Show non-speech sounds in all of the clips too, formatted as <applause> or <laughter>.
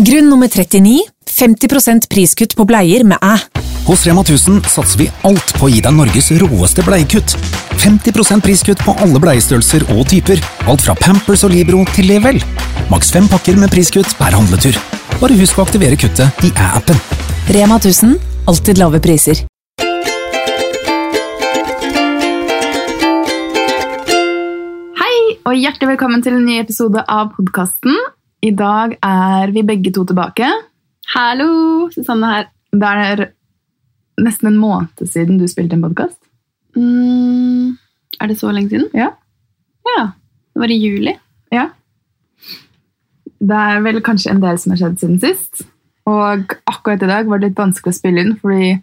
Grunn nummer 39 50% priskutt på bleier med æ. Hos Rema 1000 satser vi alt på å gi deg Norges råeste bleiekutt. 50% priskutt på alle bleiestørrelser og typer. Alt fra Pampers og Libro til Level. Maks fem pakker med priskutt per handletur. Bare husk å aktivere kuttet i æ-appen. Rema 1000 alltid lave priser. Hei, og hjertelig velkommen til en ny episode av podkasten. I dag er vi begge to tilbake. Hallo, Susanne her. Det er nesten en måned siden du spilte en podkast. Mm, er det så lenge siden? Ja. Ja, det var i juli. ja. Det er vel kanskje en del som har skjedd siden sist. Og akkurat i dag var det litt vanskelig å spille inn, fordi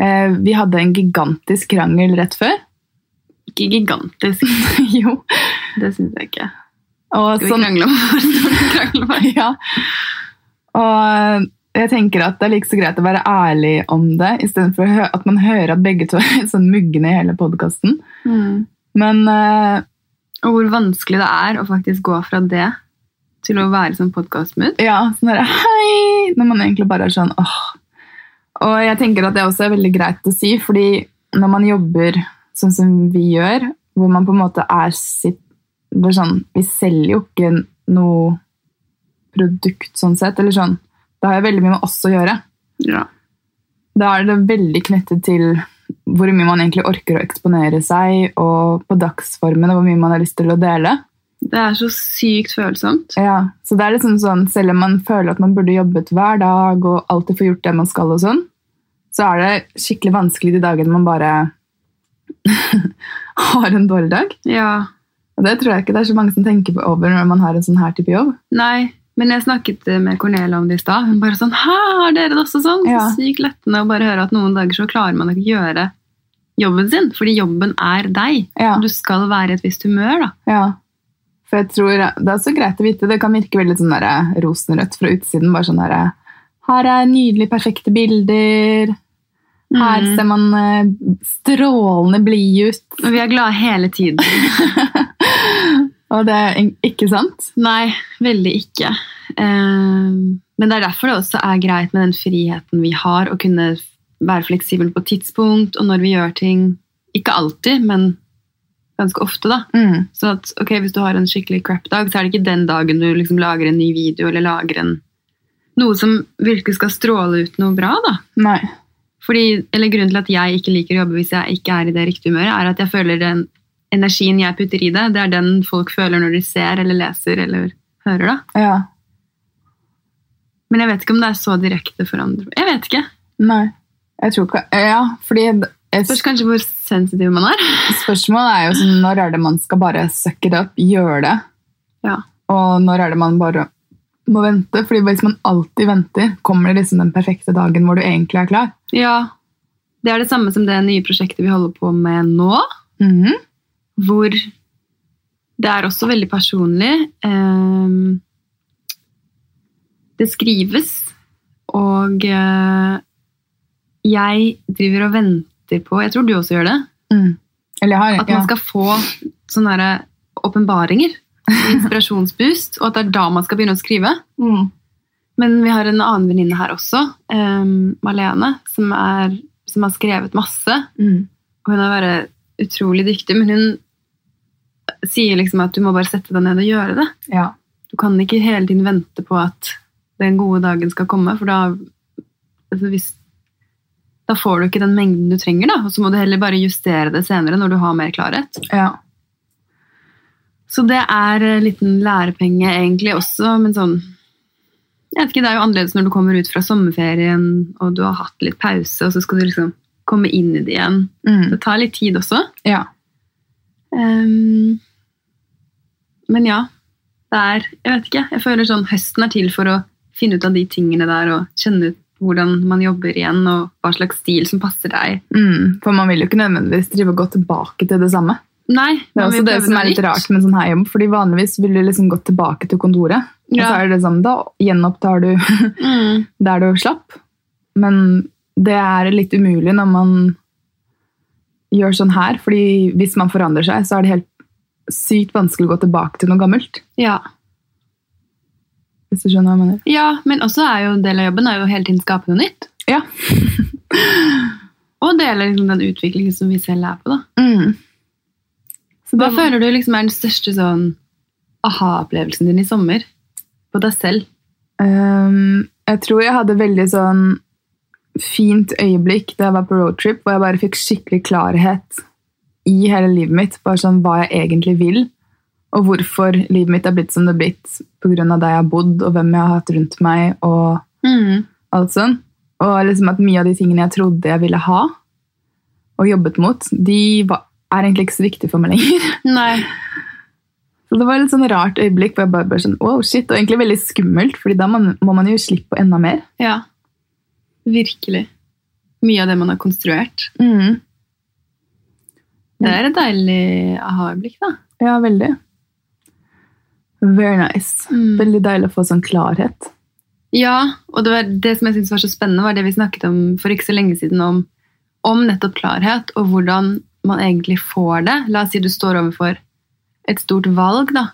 eh, vi hadde en gigantisk krangel rett før. Ikke gigantisk, <laughs> jo. det syns jeg ikke. Og Skal vi sånn- krangle om <laughs> <laughs> ja. Og jeg tenker at det er like så greit å være ærlig om det, istedenfor at man hører at begge to <laughs> er sånn mugne i hele podkasten. Mm. Men uh, Og hvor vanskelig det er å faktisk gå fra det til å være sånn podkastmood. ja, sånn derre hei, når man egentlig bare er sånn åh. Og jeg tenker at det også er veldig greit å si, fordi når man jobber sånn som vi gjør, hvor man på en måte er sitt er sånn, Vi selger jo ikke noe produkt sånn sett, eller sånn. Det har jo veldig mye med oss å gjøre. Ja. Da er det veldig knyttet til hvor mye man egentlig orker å eksponere seg, og på dagsformen og hvor mye man har lyst til å dele. Det er så sykt følsomt. Ja, så det er liksom sånn, Selv om man føler at man burde jobbet hver dag og alltid få gjort det man skal, og sånn, så er det skikkelig vanskelig de dagene man bare <laughs> har en dårlig dag. Ja. Det tror jeg ikke det er så mange som tenker på over når man har en sånn her type jobb. Nei, men jeg snakket med Cornelia om det i stad. Hun bare sånn Hæ, har dere det også sånn? Ja. Så sykt lettende å bare høre at noen dager så klarer man ikke å gjøre jobben sin. Fordi jobben er deg. Ja. Du skal være i et visst humør, da. Ja. For jeg tror, Det er så greit å vite. Det kan virke veldig sånn der rosenrødt fra utsiden. bare sånn der, Her er nydelig perfekte bilder. Her Mm. ser man eh, strålende blid ut. Og vi er glade hele tiden. <laughs> Og det er ikke sant? Nei, veldig ikke. Eh, men det er derfor det også er greit med den friheten vi har, å kunne være fleksibel på tidspunkt, og når vi gjør ting Ikke alltid, men ganske ofte, da. Mm. Så at, ok, hvis du har en skikkelig crap-dag, så er det ikke den dagen du liksom lager en ny video eller lager en noe som virkelig skal stråle ut noe bra, da. Nei. Fordi, eller Grunnen til at jeg ikke liker å jobbe hvis jeg ikke er i det riktige humøret, er at jeg føler den energien jeg putter i det, det er den folk føler når de ser eller leser eller hører. da. Ja. Men jeg vet ikke om det er så direkte for andre. Jeg vet ikke. Nei. Jeg tror ikke Ja, fordi Spørs kanskje hvor sensitiv man er. <laughs> spørsmålet er jo sånn Når er det man skal bare suck it up, gjøre det? Ja. Og når er det man bare må vente? Fordi hvis man alltid venter, kommer det liksom den perfekte dagen hvor du egentlig er klar. Ja. Det er det samme som det nye prosjektet vi holder på med nå. Mhm. Hvor det er også veldig personlig. Ehm, det skrives, og eh, jeg driver og venter på Jeg tror du også gjør det. Mm. Har At man skal få sånne åpenbaringer. Inspirasjonsboost. Og at det er da man skal begynne å skrive. mm. Men vi har en annen venninne her også, Malene, som, er, som har skrevet masse. Mm. Og hun er bare utrolig dyktig, men hun sier liksom at du må bare sette deg ned og gjøre det. Ja. Du kan ikke hele tiden vente på at den gode dagen skal komme, for da altså hvis, Da får du ikke den mengden du trenger, da, og så må du heller bare justere det senere når du har mer klarhet. ja. Så det er en liten lærepenge egentlig også, men sånn jeg vet ikke, Det er jo annerledes når du kommer ut fra sommerferien og du har hatt litt pause, og så skal du liksom komme inn i det igjen. Mm. Det tar litt tid også. ja. Ehm, men ja, det er Jeg vet ikke. Jeg føler sånn høsten er til for å finne ut av de tingene der og kjenne ut hvordan man jobber igjen, og hva slags stil som passer deg. Mm. For man vil jo ikke nødvendigvis drive og gå tilbake til det samme. Nei, Det er også det som er litt rart med sånn her jobb, fordi vanligvis vil du liksom gå tilbake til kontoret. Og så er det sånn, da gjenopptar du Mm. <laughs> der du slapp. Men det er litt umulig når man gjør sånn her, fordi hvis man forandrer seg, så er det helt sykt vanskelig å gå tilbake til noe gammelt. Ja. Hvis du skjønner hva jeg mener. Ja, men også er jo en del av jobben er jo hele tiden skape noe nytt. Ja. <laughs> Og dele liksom den utviklingen som vi selv er på. da. Mm. Så Hva var- føler du liksom er den største sånn aha-opplevelsen din i sommer? På deg selv? Um, jeg tror jeg hadde veldig sånn fint øyeblikk da jeg var på roadtrip, hvor jeg bare fikk skikkelig klarhet i hele livet mitt. Bare sånn hva jeg egentlig vil, og hvorfor livet mitt er blitt som det er blitt pga. der jeg har bodd, og hvem jeg har hatt rundt meg, og alt sånn. Og liksom at mye av de tingene jeg trodde jeg ville ha, og jobbet mot, de var, er egentlig ikke så viktige for meg lenger. <laughs> Nei. Så det var et sånn rart øyeblikk hvor jeg bare ble sånn, wow, shit, og egentlig veldig skummelt, fordi da må man jo slippe på enda mer. Ja. Virkelig. Mye av det man har konstruert. Mm. Det er et deilig aha-øyeblikk, da. Ja, veldig. Very nice. Mm. Veldig deilig å få sånn klarhet. Ja, og det, det som jeg syntes var så spennende, var det vi snakket om for ikke så lenge siden om, om nettopp klarhet, og hvordan man egentlig får det. La oss si du står overfor et stort valg, da.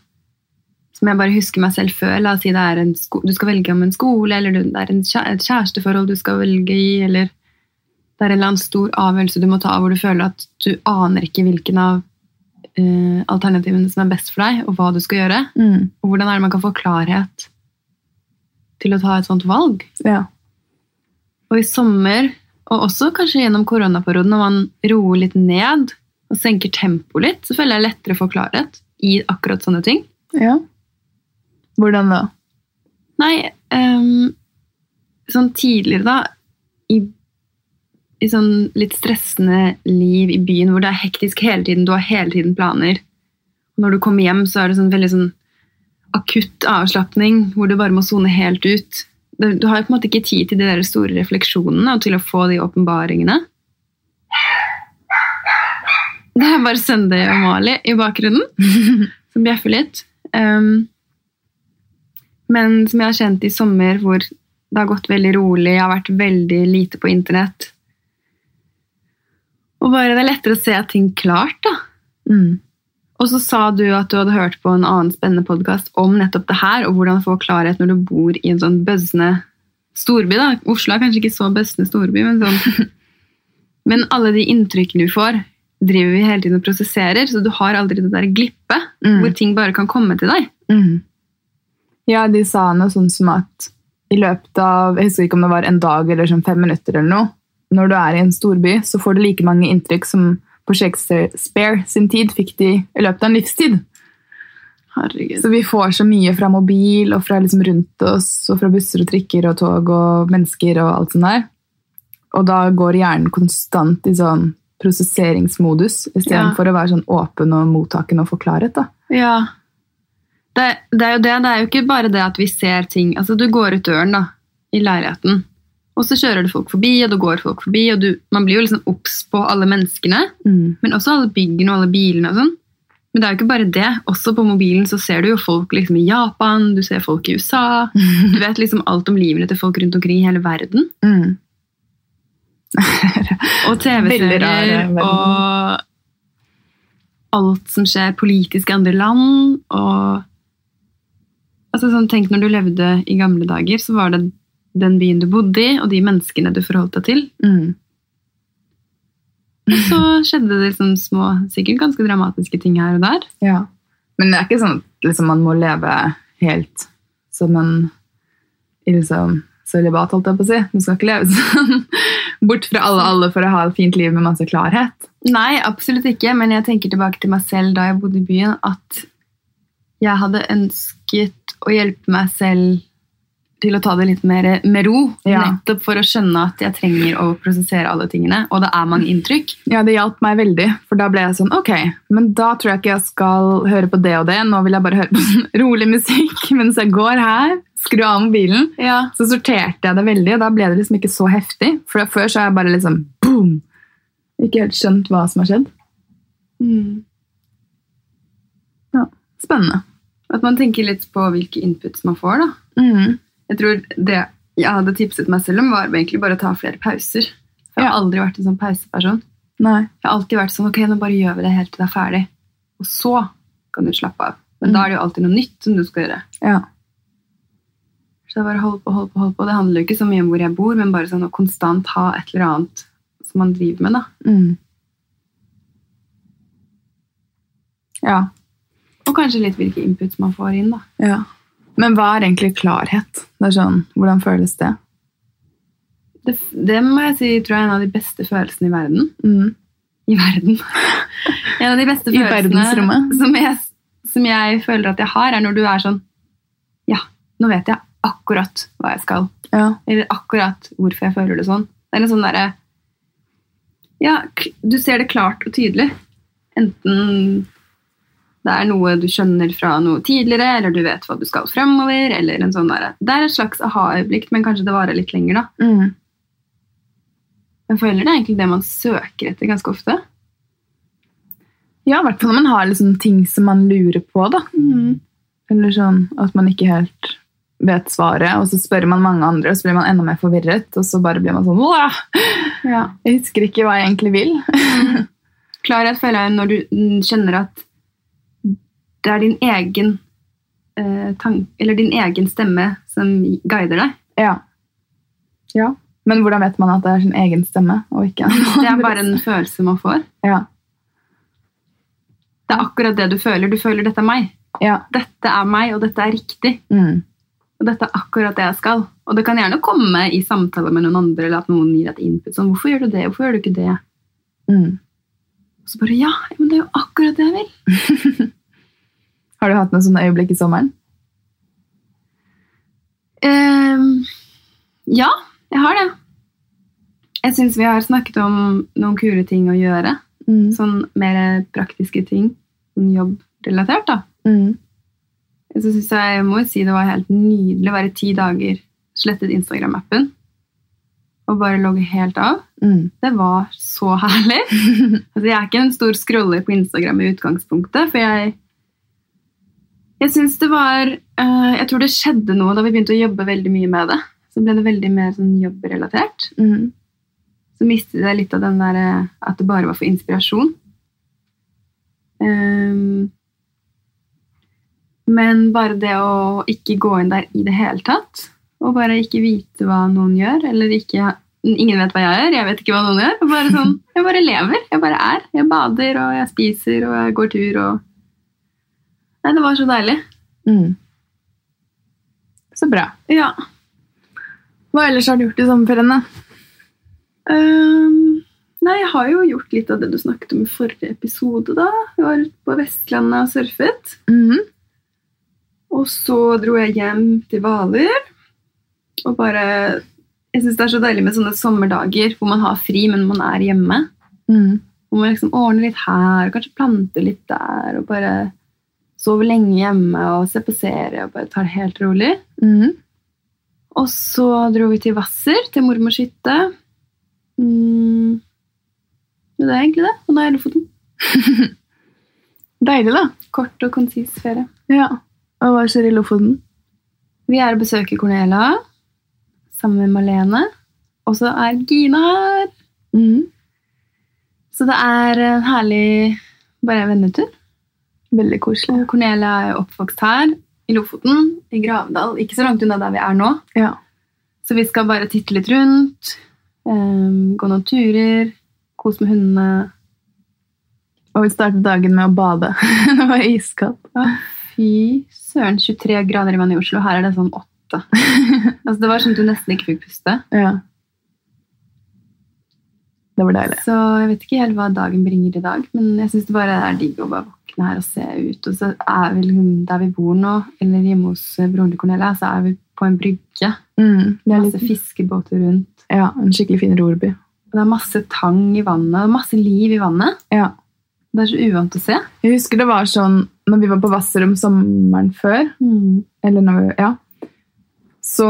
Som jeg bare husker meg selv før. La oss si det er en du skal velge om en skole, eller det er et kjæresteforhold du skal velge i, eller det er en eller annen stor avgjørelse du må ta hvor du føler at du aner ikke hvilken av eh, alternativene som er best for deg, og hva du skal gjøre. Mm. Og hvordan er det man kan få klarhet til å ta et sånt valg? Ja. Og i sommer, og også kanskje gjennom koronaperioden, når man roer litt ned og senker tempoet litt, så føler jeg lettere å få klarhet i akkurat sånne ting. ja. Hvordan da? Nei, um, sånn tidligere da, i, i sånn litt stressende liv i byen, hvor det er hektisk hele tiden, du har hele tiden planer. Når du kommer hjem, så er det sånn veldig sånn akutt avslappning, hvor du bare må zone helt ut. Du har jo på en måte ikke tid til de der store refleksjonene, og til å få de åpenbaringene. Det er bare Sunday og Mali i bakgrunnen, <laughs> som bjeffer litt. Ehm, men som jeg har kjent i sommer, hvor det har gått veldig rolig, jeg har vært veldig lite på internett. Og bare det er lettere å se ting klart, da. Mm. Og så sa du at du hadde hørt på en annen spennende podkast om nettopp det her, og hvordan få klarhet når du bor i en sånn bøzzende storby. da. Oslo er kanskje ikke så bøzzende storby, men sånn <laughs> Men alle de inntrykkene du får, driver vi hele tiden og prosesserer, så du har aldri det der glippet Mm. hvor ting bare kan komme til deg. Mm. Ja, de sa noe sånn som at i løpet av jeg husker ikke om det var en dag eller sånn fem minutter, eller noe, når du er i en storby, så får du like mange inntrykk som på Shakespeare sin tid fikk de i løpet av en livstid. Herregud. Så vi får så mye fra mobil og fra liksom rundt oss, og fra busser og trikker og tog og mennesker og alt sånt der. Og da går hjernen konstant i sånn prosesseringsmodus istedenfor Ja. å være sånn åpen og mottakende og få klarhet. da. Ja. Det, det er jo det. Det er jo ikke bare det at vi ser ting. Altså, du går ut døren da, i leiligheten, og så kjører det folk forbi, og det går folk forbi, og du, man blir jo liksom obs på alle menneskene, men også alle byggene og alle bilene og sånn. Men det er jo ikke bare det. Også på mobilen så ser du jo folk liksom i Japan, du ser folk i USA. Du vet liksom alt om livene til folk rundt omkring i hele verden. Mm. Og <laughs> TV-serier og alt som skjer politisk i andre land. Og altså, sånn, Tenk når du levde i gamle dager, så var det den byen du bodde i, og de menneskene du forholdt deg til. Mm. Og så skjedde det liksom små, sikkert ganske dramatiske ting her og der. Ja. Men det er ikke sånn at liksom, man må leve helt som en liksom sølibat, holdt jeg på å si. Du skal ikke leve sånn <laughs> bort fra alle alle for å ha et fint liv med masse klarhet. Nei, absolutt ikke, men jeg tenker tilbake til meg selv da jeg bodde i byen, at jeg hadde ønsket å hjelpe meg selv til å ta det litt mer med ro, Ja. nettopp for å skjønne at jeg trenger å prosessere alle tingene, og det er mange inntrykk. Ja, det hjalp meg veldig, for da ble jeg sånn, ok, men da tror jeg ikke jeg skal høre på det og det, nå vil jeg bare høre på <laughs> sånn rolig musikk <laughs> mens jeg går her, skru av mobilen. Ja. Så sorterte jeg det veldig, og da ble det liksom ikke så heftig, for før så har jeg bare liksom, boom, ikke helt skjønt hva som har skjedd. Mm. Ja, spennende. At man tenker litt på hvilke inputs man får, da. Mm. Jeg tror det jeg hadde tipset meg selv om, var egentlig bare å ta flere pauser. Jeg har aldri vært en sånn pauseperson. Nei. Jeg har alltid vært sånn, ok, nå bare gjør vi det helt til det er ferdig. Og så kan du slappe av. Men Mm. da er det jo alltid noe nytt som du skal gjøre. Ja. Så jeg bare holder på, holder på, holder på. Det handler jo ikke så mye om hvor jeg bor, men bare sånn å konstant ha et eller annet som man driver med. da. Mm. Ja. Og kanskje litt hvilke inputs man får inn. da. ja. Men hva er egentlig klarhet? Det er sånn, Hvordan føles det? Det, det må jeg si tror jeg er en av de beste følelsene i verden. Mm. I verden. <laughs> en av de beste følelsene som jeg, som jeg føler at jeg har, er når du er sånn Ja, nå vet jeg akkurat hva jeg skal. Ja. Eller akkurat hvorfor jeg føler det sånn. Det er en sånn derre Ja, du ser det klart og tydelig. Enten det er noe du skjønner fra noe tidligere, eller du vet hva du skal fremover, eller en sånn der. Det er et slags aha-øyeblikk, men kanskje det varer litt lenger, da. Mm. Jeg føler det er egentlig det man søker etter ganske ofte. Ja, i hvert fall når man har liksom ting som man lurer på. da. Eller sånn at man ikke helt vet svaret, og så spør man mange andre, og så blir man enda mer forvirret, og så bare blir man sånn Åh, Ja. Jeg husker ikke hva jeg egentlig vil. Klarhet føler jeg når du mm, kjenner at det er din egen eh, tank, eller din egen stemme som guider deg. Ja. ja. Men hvordan vet man at det er sin egen stemme? og ikke Det er bare en følelse man får. Ja. Det er akkurat det du føler. Du føler 'dette er meg'. Ja. Dette er meg, og dette er riktig. Mm. Og dette er akkurat det jeg skal. Og det kan gjerne komme i samtale med noen andre, eller at noen gir et input. Sånn, 'Hvorfor gjør du det? Hvorfor gjør du ikke det?' Mm. Og så bare 'Ja, men det er jo akkurat det jeg vil'. <laughs> Har du hatt noen sånne øyeblikk i sommeren? Um, ja, jeg har det. Jeg syns vi har snakket om noen kule ting å gjøre. Mm. Sånn mer praktiske ting. Sånn jobbrelatert, da. Mm. Så synes jeg, jeg må si det var helt nydelig å være ti dager slettet Instagram-appen. Og bare logge helt av. Mm. Det var så herlig. <laughs> altså, jeg er ikke en stor scroller på Instagram i utgangspunktet, for jeg jeg syns det var uh, Jeg tror det skjedde noe da vi begynte å jobbe veldig mye med det. Så ble det veldig mer sånn jobbrelatert. Mm. Så mistet jeg litt av den der eh, at det bare var for inspirasjon. Um, men bare det å ikke gå inn der i det hele tatt, og bare ikke vite hva noen gjør, eller ikke Ingen vet hva jeg gjør, jeg vet ikke hva noen gjør. Jeg bare, sånn, <laughs> jeg bare lever. Jeg bare er. Jeg bader, og jeg spiser, og jeg går tur, og Nei, det var så deilig. Mm. Så bra. Ja. Hva ellers har du gjort i sommerferien? da? Ehm, nei, jeg har jo gjort litt av det du snakket om i forrige episode, da. Jeg var ute på Vestlandet og surfet. Mhm. Og så dro jeg hjem til Hvaler. Og bare Jeg syns det er så deilig med sånne sommerdager hvor man har fri, men man er hjemme. Mm. Hvor man liksom ordner litt her, og kanskje planter litt der, og bare sover lenge hjemme og ser på serie og bare tar det helt rolig. Mm. Og så dro vi til Hvasser, til mormors hytte. Mm. Det er egentlig det. Og nå er jeg i Lofoten. <laughs> Deilig, da. Kort og konsis ferie. Ja. Og hva skjer i Lofoten? Vi er og besøker Cornelia sammen med Malene. Og så er Gina her. Mm. Så det er en herlig bare vennetur. Veldig koselig. Cornelia er oppvokst her i Lofoten, i Gravdal. Ikke så langt unna der vi er nå. Ja. Så vi skal bare titte litt rundt, um, gå noen turer, kose med hundene. Og vi startet dagen med å bade. <laughs> det var iskaldt. Fy søren, 23 grader i vann i Oslo. Her er det sånn 8. <laughs> altså, det var sånn at du nesten ikke fikk puste. Ja. Det var deilig. Så jeg vet ikke helt hva dagen bringer i dag, men jeg syns det bare er digg å bare våkne her og se ut. Og så er vi liksom der vi bor nå, eller hjemme hos eh, broren til Cornelia, så er vi på en brygge. Mm. Det er Masse litt, fiskebåter rundt. ja, en skikkelig fin rorby. Og det er masse tang i vannet, masse liv i vannet. Ja. Det er så uvant å se. Jeg husker det var sånn når vi var på Hvasserud sommeren før, eller når vi, ja, så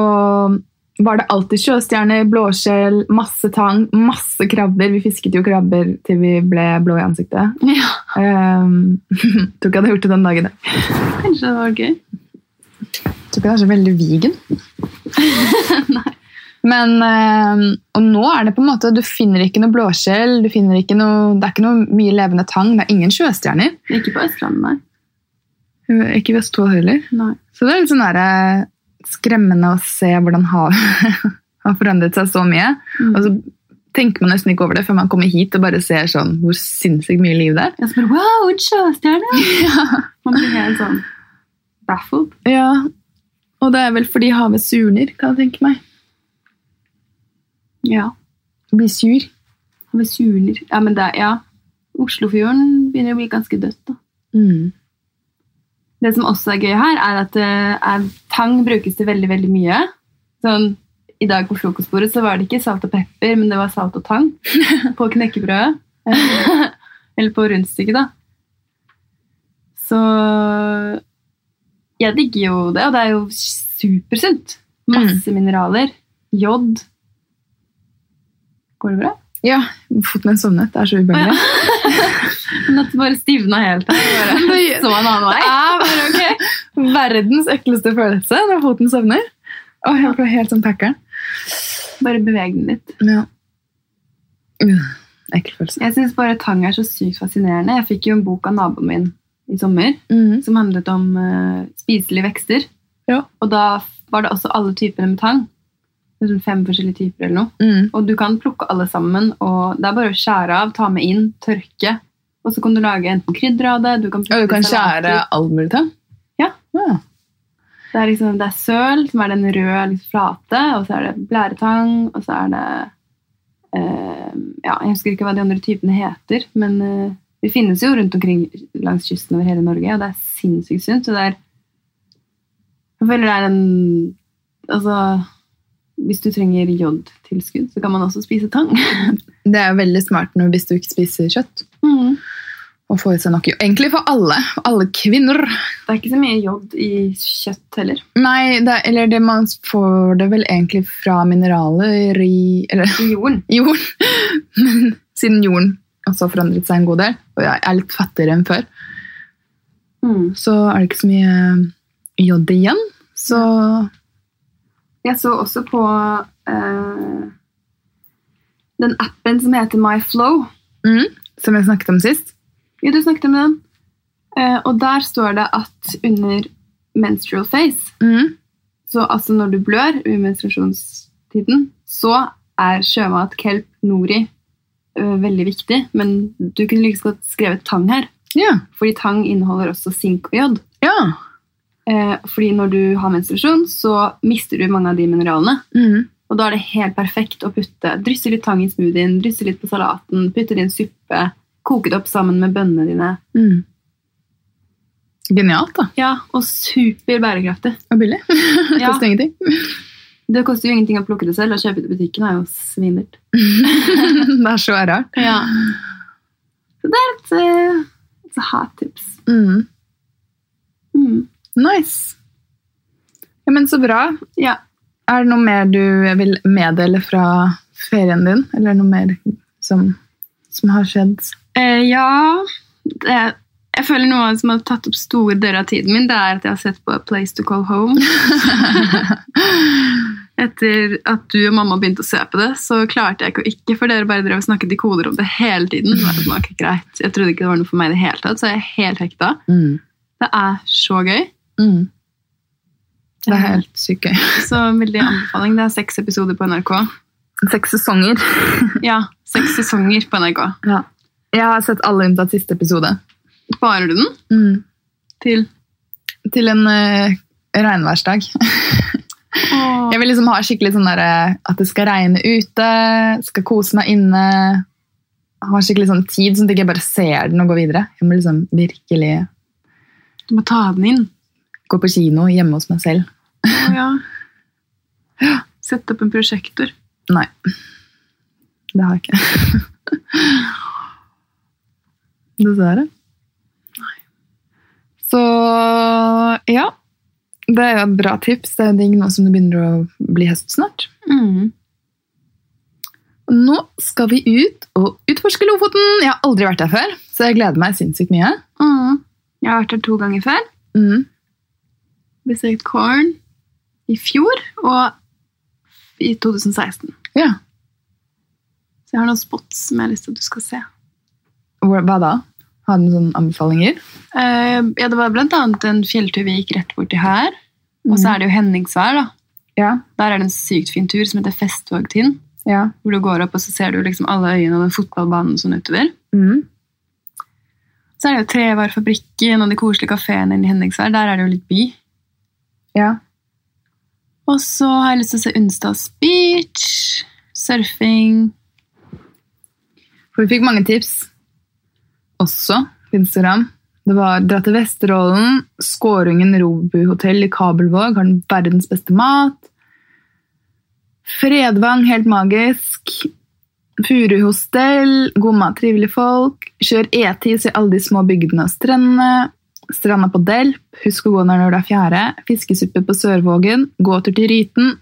var det alltid sjøstjerner, blåskjell, masse tang, masse krabber. Vi fisket jo krabber til vi ble blå i ansiktet. Ja, Um, <laughs> tror ikke jeg hadde gjort det den dagen. kanskje det var gøy. Tror ikke det er så veldig vegan. <laughs> Nei. Men um, Og nå er det på en måte Du finner ikke noe blåskjell, du finner ikke noe, det er ikke noe mye levende tang, det er ingen sjøstjerner. Ikke på Østlandet, nei. Ikke Vestfold heller. nei. Så det er litt sånn der, skremmende å se hvordan havet <laughs> har forandret seg så mye. Mm. Og så tenker man nesten ikke over det før man kommer hit og bare ser sånn hvor sinnssykt mye liv det er. Jeg bare, wow, en sjøstjerne! <laughs> Man blir helt sånn baffled. Ja, og det er vel fordi havet surner, kan jeg tenke meg. Ja. Blir sur. Havet surner. Ja, men det er, ja. Oslofjorden begynner å bli ganske dødt, da. Mm. Det som også er gøy her, er at det er, tang brukes til veldig, veldig mye. Sånn, I dag på frokostbordet så var det ikke salt og pepper, men det var salt og tang <laughs> på knekkebrødet. <laughs> Eller på rundstykket, da. Så jeg digger jo det, og det er jo supersunt. Masse mineraler. Jod. Går det bra? Ja, foten min sovnet. Det er så ubehagelig. Det bare stivna helt her. Bare så <laughs> en annen vei. Ja, bare ok. Verdens ekleste følelse når foten sovner. Og jeg ble helt sånn packeren. Bare beveg den litt. Ja. Uh, ekkel følelse. Jeg syns bare tang er så sykt fascinerende. Jeg fikk jo en bok av naboen min i sommer Mm. som handlet om uh, spiselige vekster. Ja. Og da var det også alle typer med tang. Sånn fem forskjellige typer eller noe. Mm. Og du kan plukke alle sammen, og det er bare å skjære av, ta med inn, tørke. Og så kan du lage enten krydder av det, du kan, Og du kan skjære all mulig tang? Ja. ja. Det er, liksom, det er søl, som er den røde liksom, flate, og så er det blæretang, og så er det eh, Ja, jeg husker ikke hva de andre typene heter, men eh, det finnes jo rundt omkring langs kysten over hele Norge, og det er sinnssykt sunt. Så det er Jeg føler det er en Altså Hvis du trenger jodtilskudd, så kan man også spise tang. <laughs> Det er jo veldig smart når, hvis du ikke spiser kjøtt. Mm. Og får i seg nok Egentlig for alle. For alle kvinner. Det er ikke så mye jod i kjøtt heller. Nei, det, er- eller det, man får det vel egentlig fra mineraler i Eller I jorden. <laughs> jorden. Men siden jorden også har forandret seg en god del, og jeg er litt fattigere enn før, Mm. så er det ikke så mye jod igjen. Så Jeg så også på uh, den appen som heter MyFlow. mm, Som jeg snakket om sist. Ja, du snakket med den. Eh, og der står det at under menstrual phase, Mm. så altså når du blør i menstruasjonstiden, så er sjømat, kelp, nori eh, veldig viktig. Men du kunne like godt skrevet tang her. Ja. Fordi tang inneholder også sink og jod. ja. Eh, fordi når du har menstruasjon, så mister du mange av de mineralene. Mm. Og da er det helt perfekt å putte, drysse litt tang i smoothien, drysse litt på salaten, putte det i en suppe, koke det opp sammen med bønnene dine. Mm. Genialt, da. Ja, og super bærekraftig. Og billig. <laughs> Ja. Koster ingenting. Det koster jo ingenting å plukke det selv, Å kjøpe det i butikken er jo svindyrt. <laughs> det er så rart. Ja. Så det er et, eh, et hot tips. Mm. Mm. Nice. Ja, men så bra. Ja. Er det noe mer du vil meddele fra ferien din? Eller noe mer som, som har skjedd? Eh, ja det, Jeg føler noe som har tatt opp store deler av tiden min, det er at jeg har sett på A Place to Call Home. <laughs> Etter at du og mamma begynte å se på det, så klarte jeg ikke å ikke, for dere bare drev og snakket i koder om det hele tiden. Det var ikke greit. Jeg trodde ikke det var noe for meg i det hele tatt, så jeg er helt hekta. Mm. Det er så gøy. Mm. Det er helt sykt gøy. <laughs> Så veldig anbefaling. Det er seks episoder på NRK. Seks sesonger. Ja, seks sesonger på NRK. Ja. Jeg har sett alle unntatt siste episode. Sparer du den Mm. til Til en uh, regnværsdag. Jeg vil liksom ha skikkelig sånn der, eh, at det skal regne ute, skal kose meg inne. Ha skikkelig sånn tid, sånn at jeg ikke bare ser den og går videre. Jeg må liksom virkelig Du må ta den inn. gå på kino hjemme hos meg selv. Å, ja. Sette opp en prosjektor. Nei. Det har jeg ikke. <laughs> Dessverre. Så ja. Det er jo et bra tips. Det er digg nå som det begynner å bli høst snart. Mm. Nå skal vi ut og utforske Lofoten. Jeg har aldri vært der før, så jeg gleder meg sinnssykt mye. Mm. Jeg har vært der to ganger før. Mm. Besøkt Corn i fjor og i 2016. Ja. Så jeg har noen spots som jeg har lyst til at du skal se. Hva da? Har du noen sånne anbefalinger? Uh, ja, det var blant annet en fjelltur vi gikk rett borti her. Og så er det jo Henningsvær, da. Ja, Der er det en sykt fin tur som heter Festvågtind. ja. Hvor du går opp, og så ser du liksom alle øyene og den fotballbanen sånn utover. Mm. Så er det jo Trevarefabrikken og de koselige kafeene i Henningsvær. Der er det jo litt by. ja. Og så har jeg lyst til å se Unstads Beach. Surfing. For vi fikk mange tips også på Instagram. Det var dra til Vesterålen, Skårungen Robuhotell i Kabelvåg har den verdens beste mat. Fredvang, helt magisk. Furuhostell, god mat, trivelige folk. Kjør E10, se alle de små bygdene og strendene. Stranda på Delp, husk å gå der når det er fjerde. Fiskesuppe på Sørvågen, gåtur til Ryten.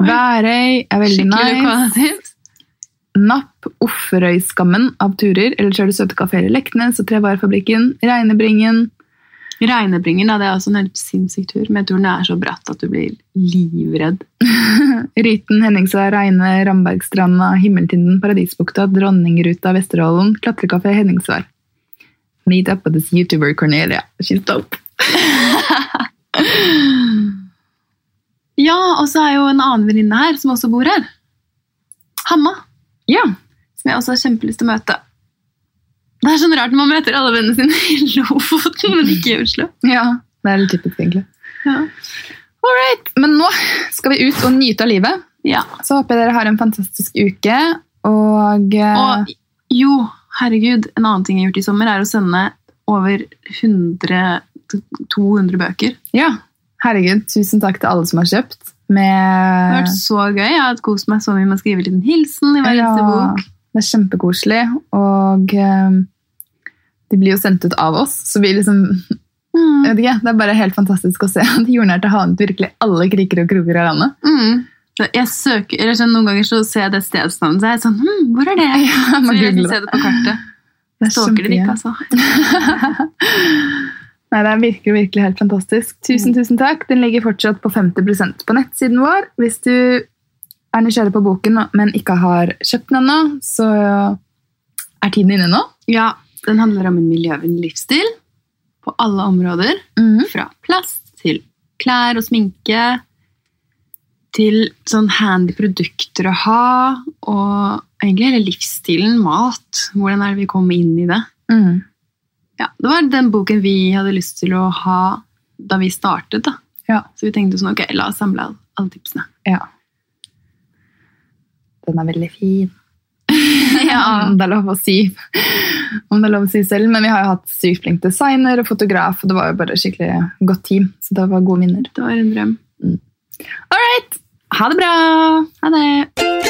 Værøy er veldig Skikkelig nice. Napp Offerøyskammen av turer, eller kjører du søte kafeer i Leknes og Trevarefabrikken, Regnebringen Regnebringen, ja, det er også en helt sinnssyk tur, men jeg tror den er så bratt at du blir livredd. <laughs> Ryten, Henningsvær, Reine, Rambergstranda, Himmeltinden, Paradisbukta, Dronningruta, Vesterålen, Klatrekafé Henningsvær. Meet up with this YouTuber Cornelia. She's dope. <laughs> Ja, og så er jo en annen venninne her som også bor her. Hanna, Ja, som jeg også har kjempelyst til å møte. Det er sånn rart når man møter alle vennene sine i <laughs> Lofoten, men ikke i Oslo. ja. Det er litt typisk, egentlig. Ja. All right. Men nå skal vi ut og nyte av livet. ja. Så håper jeg dere har en fantastisk uke. Og, eh, Og jo, herregud, en annen ting jeg har gjort i sommer, er å sende over 100-200 bøker. ja, herregud, tusen takk til alle som har kjøpt. Det har vært så gøy. Jeg har kost meg så mye med å skrive en liten hilsen i hver eneste bok. Det er kjempekoselig, og eh, de blir jo sendt ut av oss, så vi liksom Mm. jeg vet ikke, Det er bare helt fantastisk å se at jordnært har havnet virkelig alle kriker og kroker av landet. Mm. Jeg søker, eller sånn, Noen ganger så ser jeg det stedsnavnet, så jeg er sånn hm, Hvor er det? <laughs> Ja, Så vil jeg liksom se det. på kartet. Det er Stalker det ikke, altså. <laughs> Nei, Det er virkelig, virkelig helt fantastisk. Tusen, tusen takk. Den ligger fortsatt på 50% på nettsiden vår. Hvis du er nysgjerrig på boken, men ikke har kjøpt den ennå, så er tiden inne nå. Ja, Den handler om en miljøvennlig livsstil på alle områder. Fra plast til klær og sminke til sånn handy produkter å ha, og egentlig hele livsstilen, mat. Hvordan er det vi kommer inn i det? Mm. Ja, Det var den boken vi hadde lyst til å ha da vi startet. da. Ja. Så vi tenkte sånn, ok, la oss samle alle, tipsene. ja. Den er veldig fin. <laughs> Ja. Om det er lov å si. Om det er lov å si selv. Men vi har jo hatt sykt flink designer og fotograf, og det var jo bare skikkelig godt team. Så det var gode minner. Det var en drøm. All right! Ha det bra! Ha det!